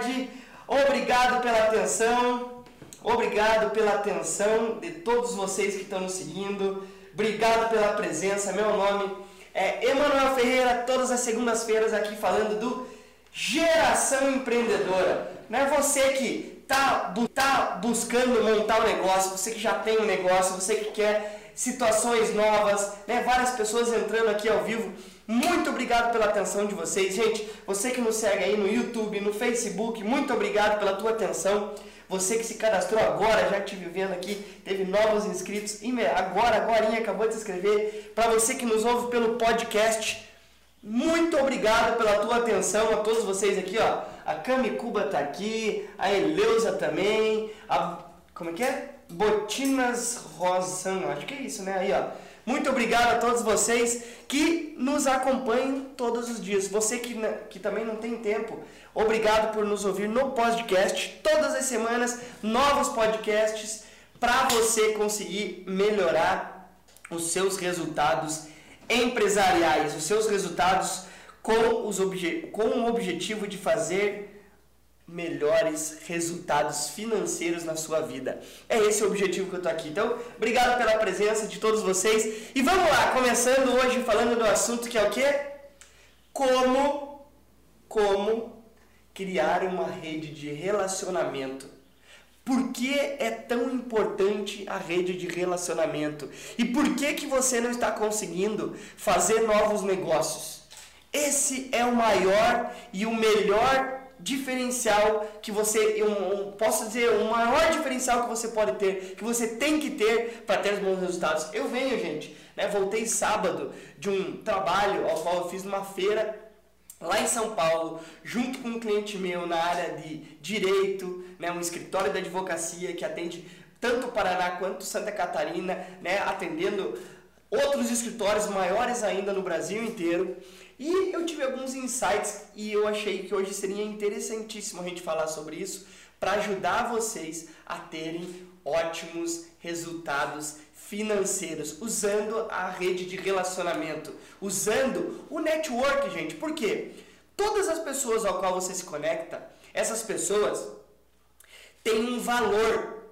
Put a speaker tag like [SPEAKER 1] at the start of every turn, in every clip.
[SPEAKER 1] tarde. Obrigado pela atenção. Obrigado pela atenção de todos vocês que estão nos seguindo. Obrigado pela presença. Meu nome é Emanuel Ferreira, todas as segundas-feiras aqui falando do Geração Empreendedora. Não é você que tá, tá buscando montar um negócio, você que já tem um negócio, você que quer situações novas, né? Várias pessoas entrando aqui ao vivo muito obrigado pela atenção de vocês, gente. Você que nos segue aí no YouTube, no Facebook, muito obrigado pela tua atenção. Você que se cadastrou agora, já te vendo aqui, teve novos inscritos, agora, agora acabou de se inscrever. Para você que nos ouve pelo podcast, muito obrigado pela tua atenção a todos vocês aqui, ó. A Cami Cuba tá aqui, a Eleusa também, a como é que é? Botinas Rosan, acho que é isso, né? Aí, ó. Muito obrigado a todos vocês que nos acompanham todos os dias. Você que, que também não tem tempo, obrigado por nos ouvir no podcast. Todas as semanas, novos podcasts para você conseguir melhorar os seus resultados empresariais, os seus resultados com, os obje com o objetivo de fazer melhores resultados financeiros na sua vida. É esse o objetivo que eu tô aqui. Então, obrigado pela presença de todos vocês. E vamos lá, começando hoje falando do assunto que é o quê? Como como criar uma rede de relacionamento. Por que é tão importante a rede de relacionamento? E por que que você não está conseguindo fazer novos negócios? Esse é o maior e o melhor diferencial que você, eu, posso dizer, o maior diferencial que você pode ter, que você tem que ter para ter bons resultados. Eu venho, gente, né, voltei sábado de um trabalho ao qual eu fiz numa feira lá em São Paulo, junto com um cliente meu na área de direito, né, um escritório da advocacia que atende tanto Paraná quanto Santa Catarina, né, atendendo outros escritórios maiores ainda no Brasil inteiro. E eu tive alguns insights e eu achei que hoje seria interessantíssimo a gente falar sobre isso para ajudar vocês a terem ótimos resultados financeiros usando a rede de relacionamento, usando o network, gente. Por quê? Todas as pessoas ao qual você se conecta, essas pessoas têm um valor.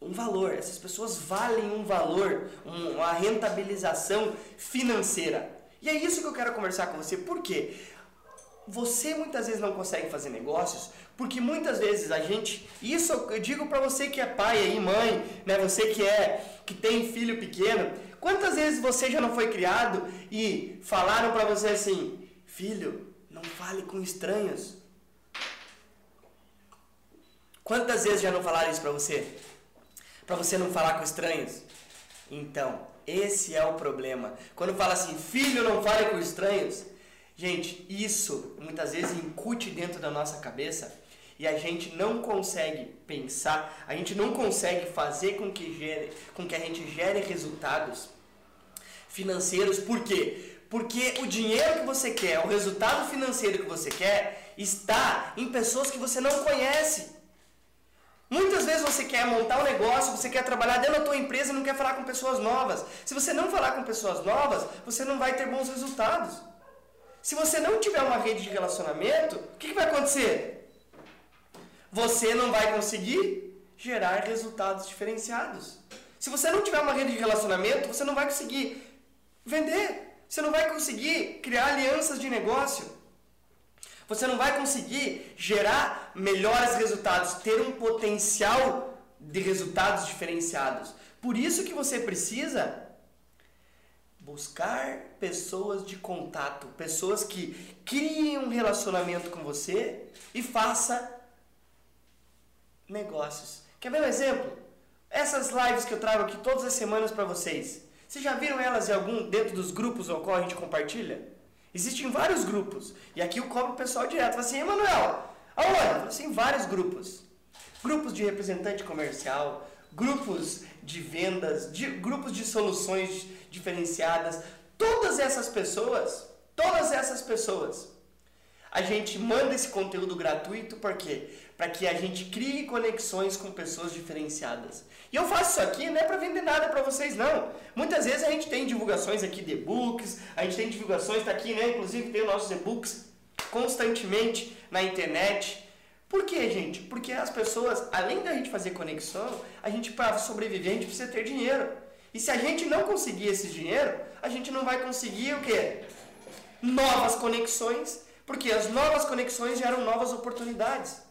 [SPEAKER 1] Um valor, essas pessoas valem um valor, uma rentabilização financeira. E é isso que eu quero conversar com você. Por quê? Você muitas vezes não consegue fazer negócios porque muitas vezes a gente, isso eu digo para você que é pai aí, mãe, né, você que é que tem filho pequeno, quantas vezes você já não foi criado e falaram para você assim: "Filho, não fale com estranhos". Quantas vezes já não falaram isso para você? Para você não falar com estranhos? Então, esse é o problema. Quando fala assim, filho, não fale com estranhos. Gente, isso muitas vezes incute dentro da nossa cabeça e a gente não consegue pensar, a gente não consegue fazer com que, gere, com que a gente gere resultados financeiros. Por quê? Porque o dinheiro que você quer, o resultado financeiro que você quer, está em pessoas que você não conhece. Muitas vezes você quer montar um negócio, você quer trabalhar dentro da tua empresa e não quer falar com pessoas novas. Se você não falar com pessoas novas, você não vai ter bons resultados. Se você não tiver uma rede de relacionamento, o que, que vai acontecer? Você não vai conseguir gerar resultados diferenciados. Se você não tiver uma rede de relacionamento, você não vai conseguir vender. Você não vai conseguir criar alianças de negócio. Você não vai conseguir gerar melhores resultados, ter um potencial de resultados diferenciados. Por isso que você precisa buscar pessoas de contato, pessoas que criem um relacionamento com você e faça negócios. Quer ver um exemplo? Essas lives que eu trago aqui todas as semanas para vocês. Vocês já viram elas em algum dentro dos grupos ao qual a gente compartilha? Existem vários grupos. E aqui eu cobro o pessoal direto. Fala assim, Emanuel, aonde? Fala assim, vários grupos. Grupos de representante comercial, grupos de vendas, de, grupos de soluções diferenciadas. Todas essas pessoas, todas essas pessoas, a gente manda esse conteúdo gratuito por quê? Para que a gente crie conexões com pessoas diferenciadas. E eu faço isso aqui não é para vender nada para vocês, não. Muitas vezes a gente tem divulgações aqui de e-books, a gente tem divulgações, está aqui, né? Inclusive tem os nossos e-books constantemente na internet Por quê, gente? Porque as pessoas, além da gente fazer conexão, a gente para sobreviver a gente precisa ter dinheiro. E se a gente não conseguir esse dinheiro, a gente não vai conseguir o quê? Novas conexões, porque as novas conexões geram novas oportunidades.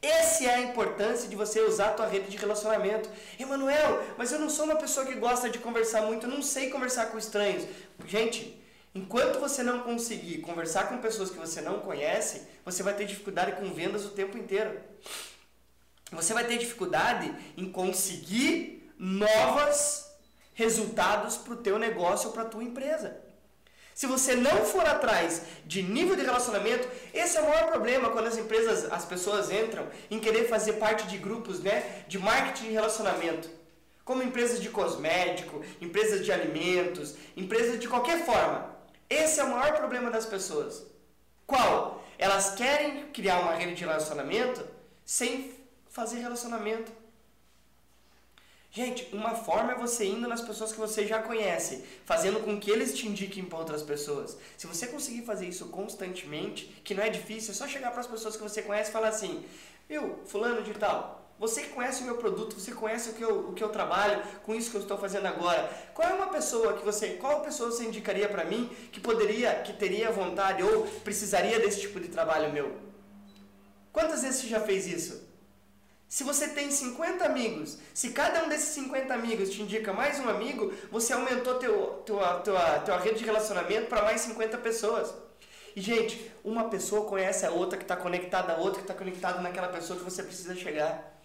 [SPEAKER 1] Essa é a importância de você usar a tua rede de relacionamento. Emanuel, mas eu não sou uma pessoa que gosta de conversar muito, eu não sei conversar com estranhos. Gente, enquanto você não conseguir conversar com pessoas que você não conhece, você vai ter dificuldade com vendas o tempo inteiro. Você vai ter dificuldade em conseguir novos resultados para o teu negócio ou para a tua empresa. Se você não for atrás de nível de relacionamento, esse é o maior problema quando as empresas, as pessoas entram em querer fazer parte de grupos né, de marketing de relacionamento. Como empresas de cosmético, empresas de alimentos, empresas de qualquer forma. Esse é o maior problema das pessoas. Qual? Elas querem criar uma rede de relacionamento sem fazer relacionamento. Gente, uma forma é você indo nas pessoas que você já conhece, fazendo com que eles te indiquem para outras pessoas. Se você conseguir fazer isso constantemente, que não é difícil, é só chegar para as pessoas que você conhece e falar assim: Viu, fulano de tal, você conhece o meu produto, você conhece o que, eu, o que eu trabalho, com isso que eu estou fazendo agora. Qual é uma pessoa que você, qual pessoa você indicaria para mim que poderia, que teria vontade ou precisaria desse tipo de trabalho meu? Quantas vezes você já fez isso? Se você tem 50 amigos, se cada um desses 50 amigos te indica mais um amigo, você aumentou teu, tua, tua, tua rede de relacionamento para mais 50 pessoas. E, gente, uma pessoa conhece a outra que está conectada a outra, que está conectada naquela pessoa que você precisa chegar.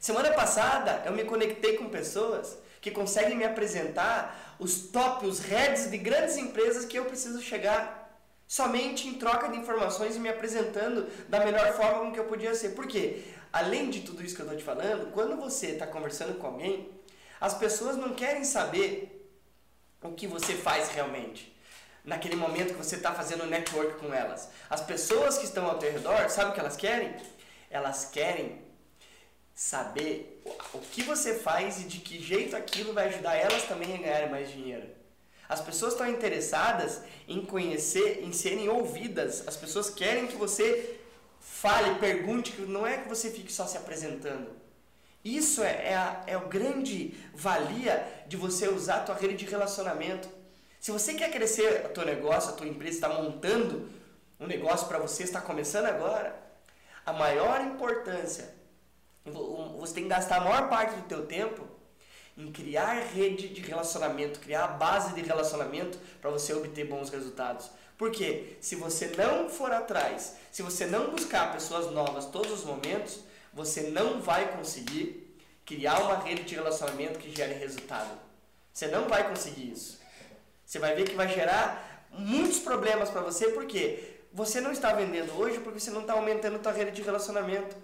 [SPEAKER 1] Semana passada eu me conectei com pessoas que conseguem me apresentar os top, os heads de grandes empresas que eu preciso chegar somente em troca de informações e me apresentando da melhor forma com que eu podia ser. Por quê? Além de tudo isso que eu estou te falando, quando você está conversando com alguém, as pessoas não querem saber o que você faz realmente. Naquele momento que você está fazendo network com elas. As pessoas que estão ao teu redor, sabe o que elas querem? Elas querem saber o que você faz e de que jeito aquilo vai ajudar elas também a ganharem mais dinheiro. As pessoas estão interessadas em conhecer, em serem ouvidas. As pessoas querem que você fale, pergunte, que não é que você fique só se apresentando. Isso é, é, a, é o grande valia de você usar a tua rede de relacionamento. Se você quer crescer o teu negócio, a tua empresa está montando um negócio para você, está começando agora, a maior importância, você tem que gastar a maior parte do teu tempo em criar rede de relacionamento, criar a base de relacionamento para você obter bons resultados. Porque se você não for atrás, se você não buscar pessoas novas todos os momentos, você não vai conseguir criar uma rede de relacionamento que gere resultado. Você não vai conseguir isso. Você vai ver que vai gerar muitos problemas para você, porque você não está vendendo hoje porque você não está aumentando a sua rede de relacionamento.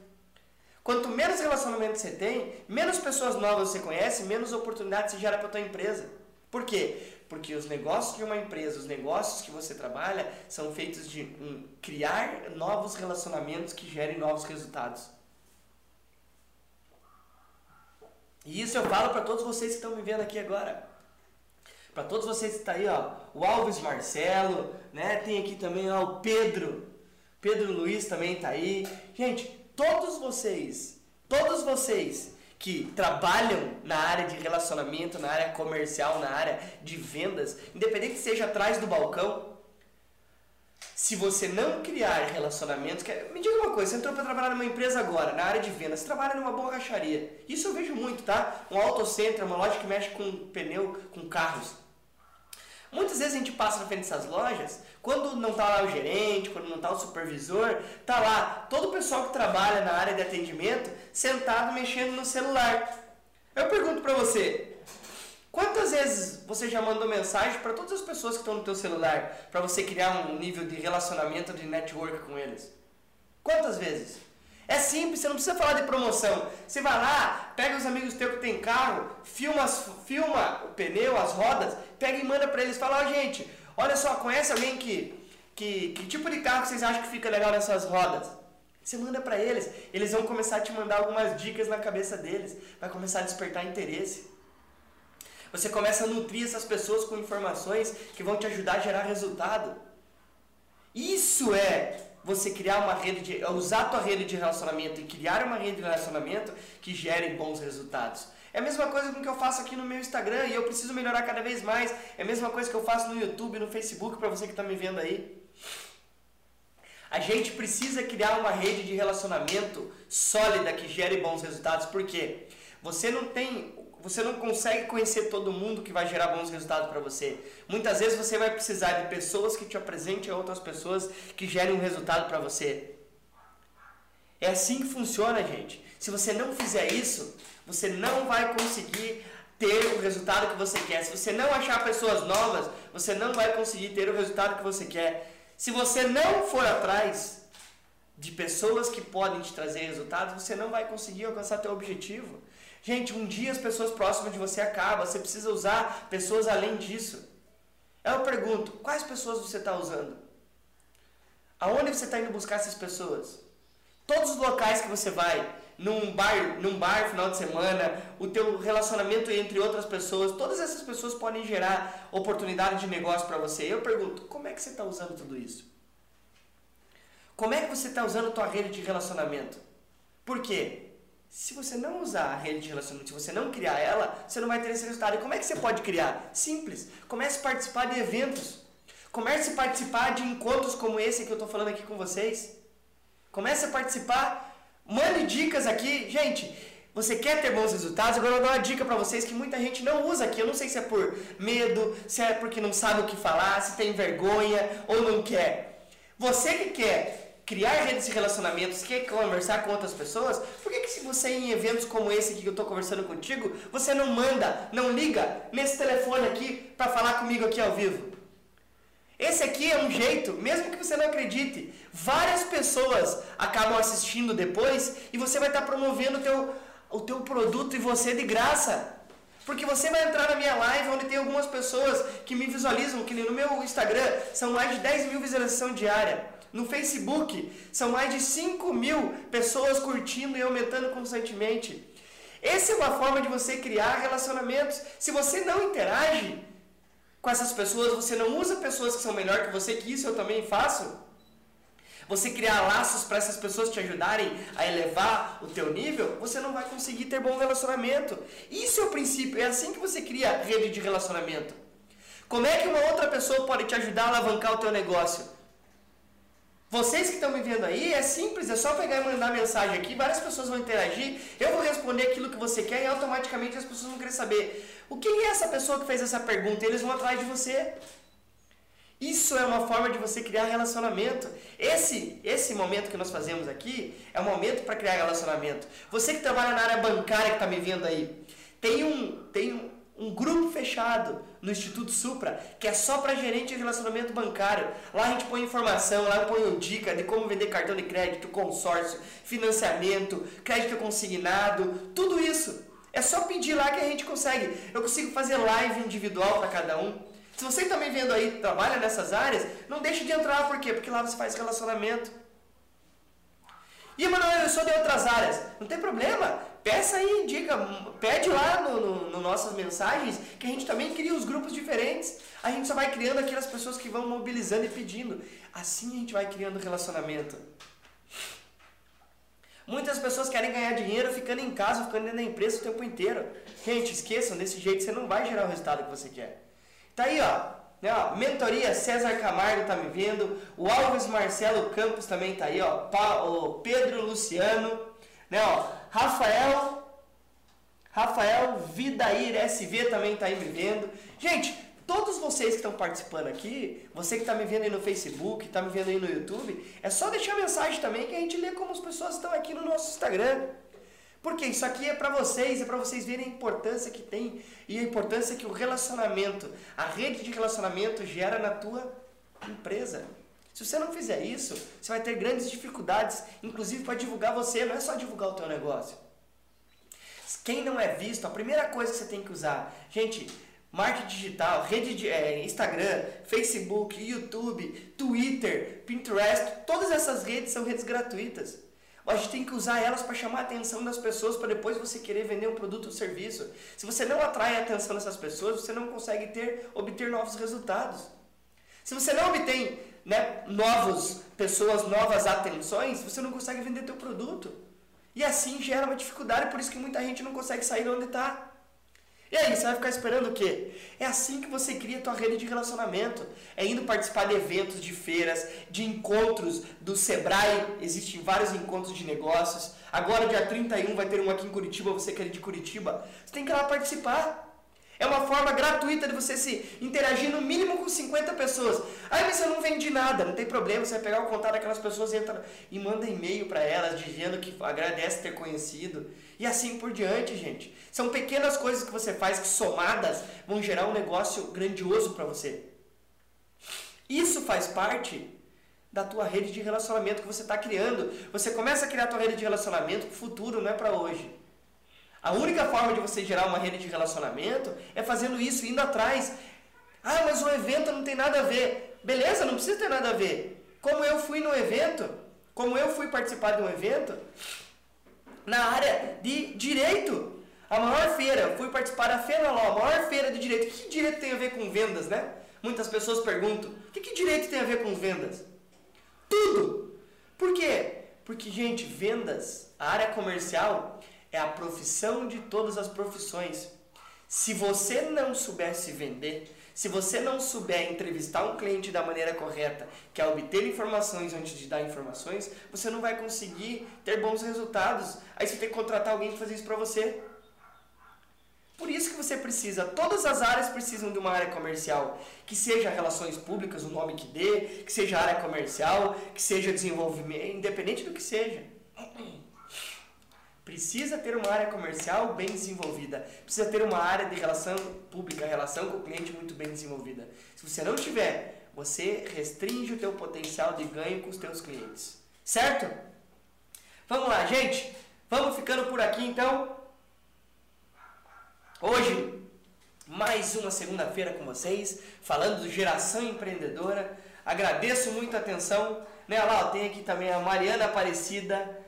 [SPEAKER 1] Quanto menos relacionamento você tem, menos pessoas novas você conhece, menos oportunidades você gera para a tua empresa. Por quê? Porque os negócios de uma empresa, os negócios que você trabalha, são feitos de um, criar novos relacionamentos que gerem novos resultados. E isso eu falo para todos vocês que estão me vendo aqui agora. Para todos vocês que estão tá aí, ó, o Alves Marcelo, né? Tem aqui também ó, o Pedro. Pedro Luiz também está aí. Gente, todos vocês, todos vocês que trabalham na área de relacionamento, na área comercial, na área de vendas, independente que seja atrás do balcão, se você não criar relacionamentos, que, me diga uma coisa, você entrou para trabalhar numa empresa agora, na área de vendas, você trabalha numa borracharia. Isso eu vejo muito, tá? Um autocenter, uma loja que mexe com pneu, com carros. Muitas vezes a gente passa na frente dessas lojas, quando não está lá o gerente, quando não está o supervisor, tá lá todo o pessoal que trabalha na área de atendimento sentado mexendo no celular. Eu pergunto para você, quantas vezes você já mandou mensagem para todas as pessoas que estão no teu celular para você criar um nível de relacionamento, de network com eles? Quantas vezes? É simples, você não precisa falar de promoção. Você vai lá, pega os amigos teus que tem carro, filma, filma o pneu, as rodas, pega e manda para eles. Fala, oh, gente, olha só, conhece alguém que, que, que tipo de carro vocês acham que fica legal nessas rodas? Você manda para eles, eles vão começar a te mandar algumas dicas na cabeça deles, vai começar a despertar interesse. Você começa a nutrir essas pessoas com informações que vão te ajudar a gerar resultado. Isso é você criar uma rede de usar a tua rede de relacionamento e criar uma rede de relacionamento que gere bons resultados. É a mesma coisa com que eu faço aqui no meu Instagram e eu preciso melhorar cada vez mais. É a mesma coisa que eu faço no YouTube, no Facebook, para você que está me vendo aí. A gente precisa criar uma rede de relacionamento sólida que gere bons resultados. Por quê? Você não tem você não consegue conhecer todo mundo que vai gerar bons resultados para você. Muitas vezes você vai precisar de pessoas que te apresentem a outras pessoas que gerem um resultado para você. É assim que funciona, gente. Se você não fizer isso, você não vai conseguir ter o resultado que você quer. Se você não achar pessoas novas, você não vai conseguir ter o resultado que você quer. Se você não for atrás de pessoas que podem te trazer resultados, você não vai conseguir alcançar teu objetivo. Gente, um dia as pessoas próximas de você acabam, você precisa usar pessoas além disso. Eu pergunto, quais pessoas você está usando? Aonde você está indo buscar essas pessoas? Todos os locais que você vai, num bar, num bar final de semana, o teu relacionamento entre outras pessoas, todas essas pessoas podem gerar oportunidade de negócio para você. Eu pergunto, como é que você está usando tudo isso? Como é que você está usando a tua rede de relacionamento? Por quê? Se você não usar a rede de relacionamento, se você não criar ela, você não vai ter esse resultado. E como é que você pode criar? Simples. Comece a participar de eventos. Comece a participar de encontros como esse que eu estou falando aqui com vocês. Comece a participar Mande dicas aqui. Gente, você quer ter bons resultados? Agora eu vou dar uma dica para vocês que muita gente não usa aqui. Eu não sei se é por medo, se é porque não sabe o que falar, se tem vergonha ou não quer. Você que quer criar redes de relacionamentos, quer conversar com outras pessoas, por que, que se você em eventos como esse que eu estou conversando contigo, você não manda, não liga nesse telefone aqui para falar comigo aqui ao vivo? Esse aqui é um jeito, mesmo que você não acredite, várias pessoas acabam assistindo depois e você vai estar promovendo o teu, o teu produto e você de graça. Porque você vai entrar na minha live onde tem algumas pessoas que me visualizam, que no meu Instagram são mais de 10 mil visualizações diárias. No Facebook são mais de 5 mil pessoas curtindo e aumentando constantemente. Essa é uma forma de você criar relacionamentos. Se você não interage, com essas pessoas, você não usa pessoas que são melhor que você, que isso eu também faço. Você criar laços para essas pessoas te ajudarem a elevar o teu nível, você não vai conseguir ter bom relacionamento. Isso é o princípio, é assim que você cria rede de relacionamento. Como é que uma outra pessoa pode te ajudar a alavancar o teu negócio? Vocês que estão me vendo aí, é simples, é só pegar e mandar mensagem aqui, várias pessoas vão interagir, eu vou responder aquilo que você quer e automaticamente as pessoas vão querer saber o que é essa pessoa que fez essa pergunta? Eles vão atrás de você. Isso é uma forma de você criar relacionamento. Esse, esse momento que nós fazemos aqui é um momento para criar relacionamento. Você que trabalha na área bancária que está me vendo aí, tem um, tem um, um grupo fechado no Instituto Supra que é só para gerente de relacionamento bancário. Lá a gente põe informação, lá eu ponho dica de como vender cartão de crédito, consórcio, financiamento, crédito consignado, tudo isso. É só pedir lá que a gente consegue. Eu consigo fazer live individual para cada um. Se você também vendo aí, trabalha nessas áreas, não deixe de entrar, por quê? Porque lá você faz relacionamento. E, Emanuel, eu sou de outras áreas. Não tem problema. Peça aí, dica, pede lá no, no, no, nossas mensagens que a gente também cria os grupos diferentes. A gente só vai criando aquelas pessoas que vão mobilizando e pedindo. Assim a gente vai criando relacionamento. Muitas pessoas querem ganhar dinheiro ficando em casa, ficando dentro da empresa o tempo inteiro. Gente, esqueçam, desse jeito você não vai gerar o resultado que você quer. Tá aí, ó. Né, ó mentoria César Camargo tá me vendo. O Alves Marcelo Campos também tá aí, ó. Pa, o Pedro Luciano. Né, ó. Rafael. Rafael Vidair SV também tá aí me vendo. Gente, Todos vocês que estão participando aqui, você que está me vendo aí no Facebook, está me vendo aí no YouTube, é só deixar mensagem também que a gente lê como as pessoas estão aqui no nosso Instagram. Porque isso aqui é para vocês, é para vocês verem a importância que tem e a importância que o relacionamento, a rede de relacionamento gera na tua empresa. Se você não fizer isso, você vai ter grandes dificuldades, inclusive para divulgar você, não é só divulgar o teu negócio. Quem não é visto, a primeira coisa que você tem que usar, gente, marketing digital, rede de é, Instagram, Facebook, YouTube, Twitter, Pinterest, todas essas redes são redes gratuitas. A gente tem que usar elas para chamar a atenção das pessoas para depois você querer vender um produto ou serviço. Se você não atrai a atenção dessas pessoas, você não consegue ter obter novos resultados. Se você não obtém né, novos pessoas, novas atenções, você não consegue vender teu produto. E assim gera uma dificuldade, por isso que muita gente não consegue sair de onde está. E aí, você vai ficar esperando o quê? É assim que você cria a tua rede de relacionamento. É indo participar de eventos, de feiras, de encontros do Sebrae. Existem vários encontros de negócios. Agora, dia 31, vai ter um aqui em Curitiba, você que é de Curitiba. Você tem que ir lá participar. É uma forma gratuita de você se interagir no mínimo com 50 pessoas. Aí você não vende nada, não tem problema, você vai pegar o contato daquelas pessoas entra e manda e-mail para elas dizendo que agradece ter conhecido. E assim por diante, gente. São pequenas coisas que você faz que somadas vão gerar um negócio grandioso para você. Isso faz parte da tua rede de relacionamento que você está criando. Você começa a criar a tua rede de relacionamento para o futuro, não é para hoje. A única forma de você gerar uma rede de relacionamento é fazendo isso, indo atrás. Ah, mas o evento não tem nada a ver. Beleza, não precisa ter nada a ver. Como eu fui no evento, como eu fui participar de um evento na área de direito. A maior feira, fui participar da Feira Law, a maior feira de direito. O que direito tem a ver com vendas, né? Muitas pessoas perguntam: o que, que direito tem a ver com vendas? Tudo! Por quê? Porque, gente, vendas, a área comercial, é a profissão de todas as profissões. Se você não souber se vender, se você não souber entrevistar um cliente da maneira correta, que é obter informações antes de dar informações, você não vai conseguir ter bons resultados. Aí você tem que contratar alguém para fazer isso para você. Por isso que você precisa, todas as áreas precisam de uma área comercial, que seja relações públicas, o nome que dê, que seja área comercial, que seja desenvolvimento, independente do que seja. Precisa ter uma área comercial bem desenvolvida. Precisa ter uma área de relação pública, relação com o cliente muito bem desenvolvida. Se você não tiver, você restringe o teu potencial de ganho com os teus clientes. Certo? Vamos lá, gente. Vamos ficando por aqui então. Hoje, mais uma segunda-feira com vocês, falando do Geração Empreendedora. Agradeço muito a atenção. Né, lá, tem aqui também a Mariana Aparecida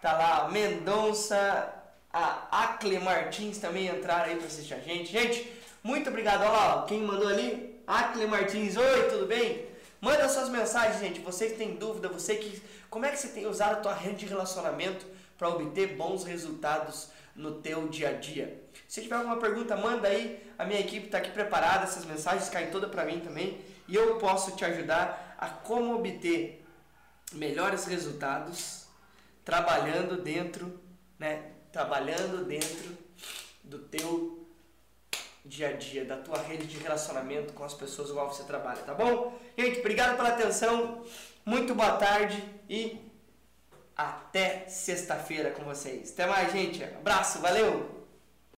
[SPEAKER 1] Tá lá Mendonça, a Acle Martins também entraram aí para assistir a gente. Gente, muito obrigado. Olha lá, quem mandou ali? Acle Martins, oi, tudo bem? Manda suas mensagens, gente. Você que tem dúvida, você que. Como é que você tem usado a tua rede de relacionamento para obter bons resultados no teu dia a dia? Se tiver alguma pergunta, manda aí. A minha equipe está aqui preparada, essas mensagens caem todas para mim também. E eu posso te ajudar a como obter melhores resultados trabalhando dentro, né? Trabalhando dentro do teu dia a dia, da tua rede de relacionamento com as pessoas igual você trabalha, tá bom? Gente, obrigado pela atenção, muito boa tarde e até sexta-feira com vocês. Até mais, gente. Abraço, valeu!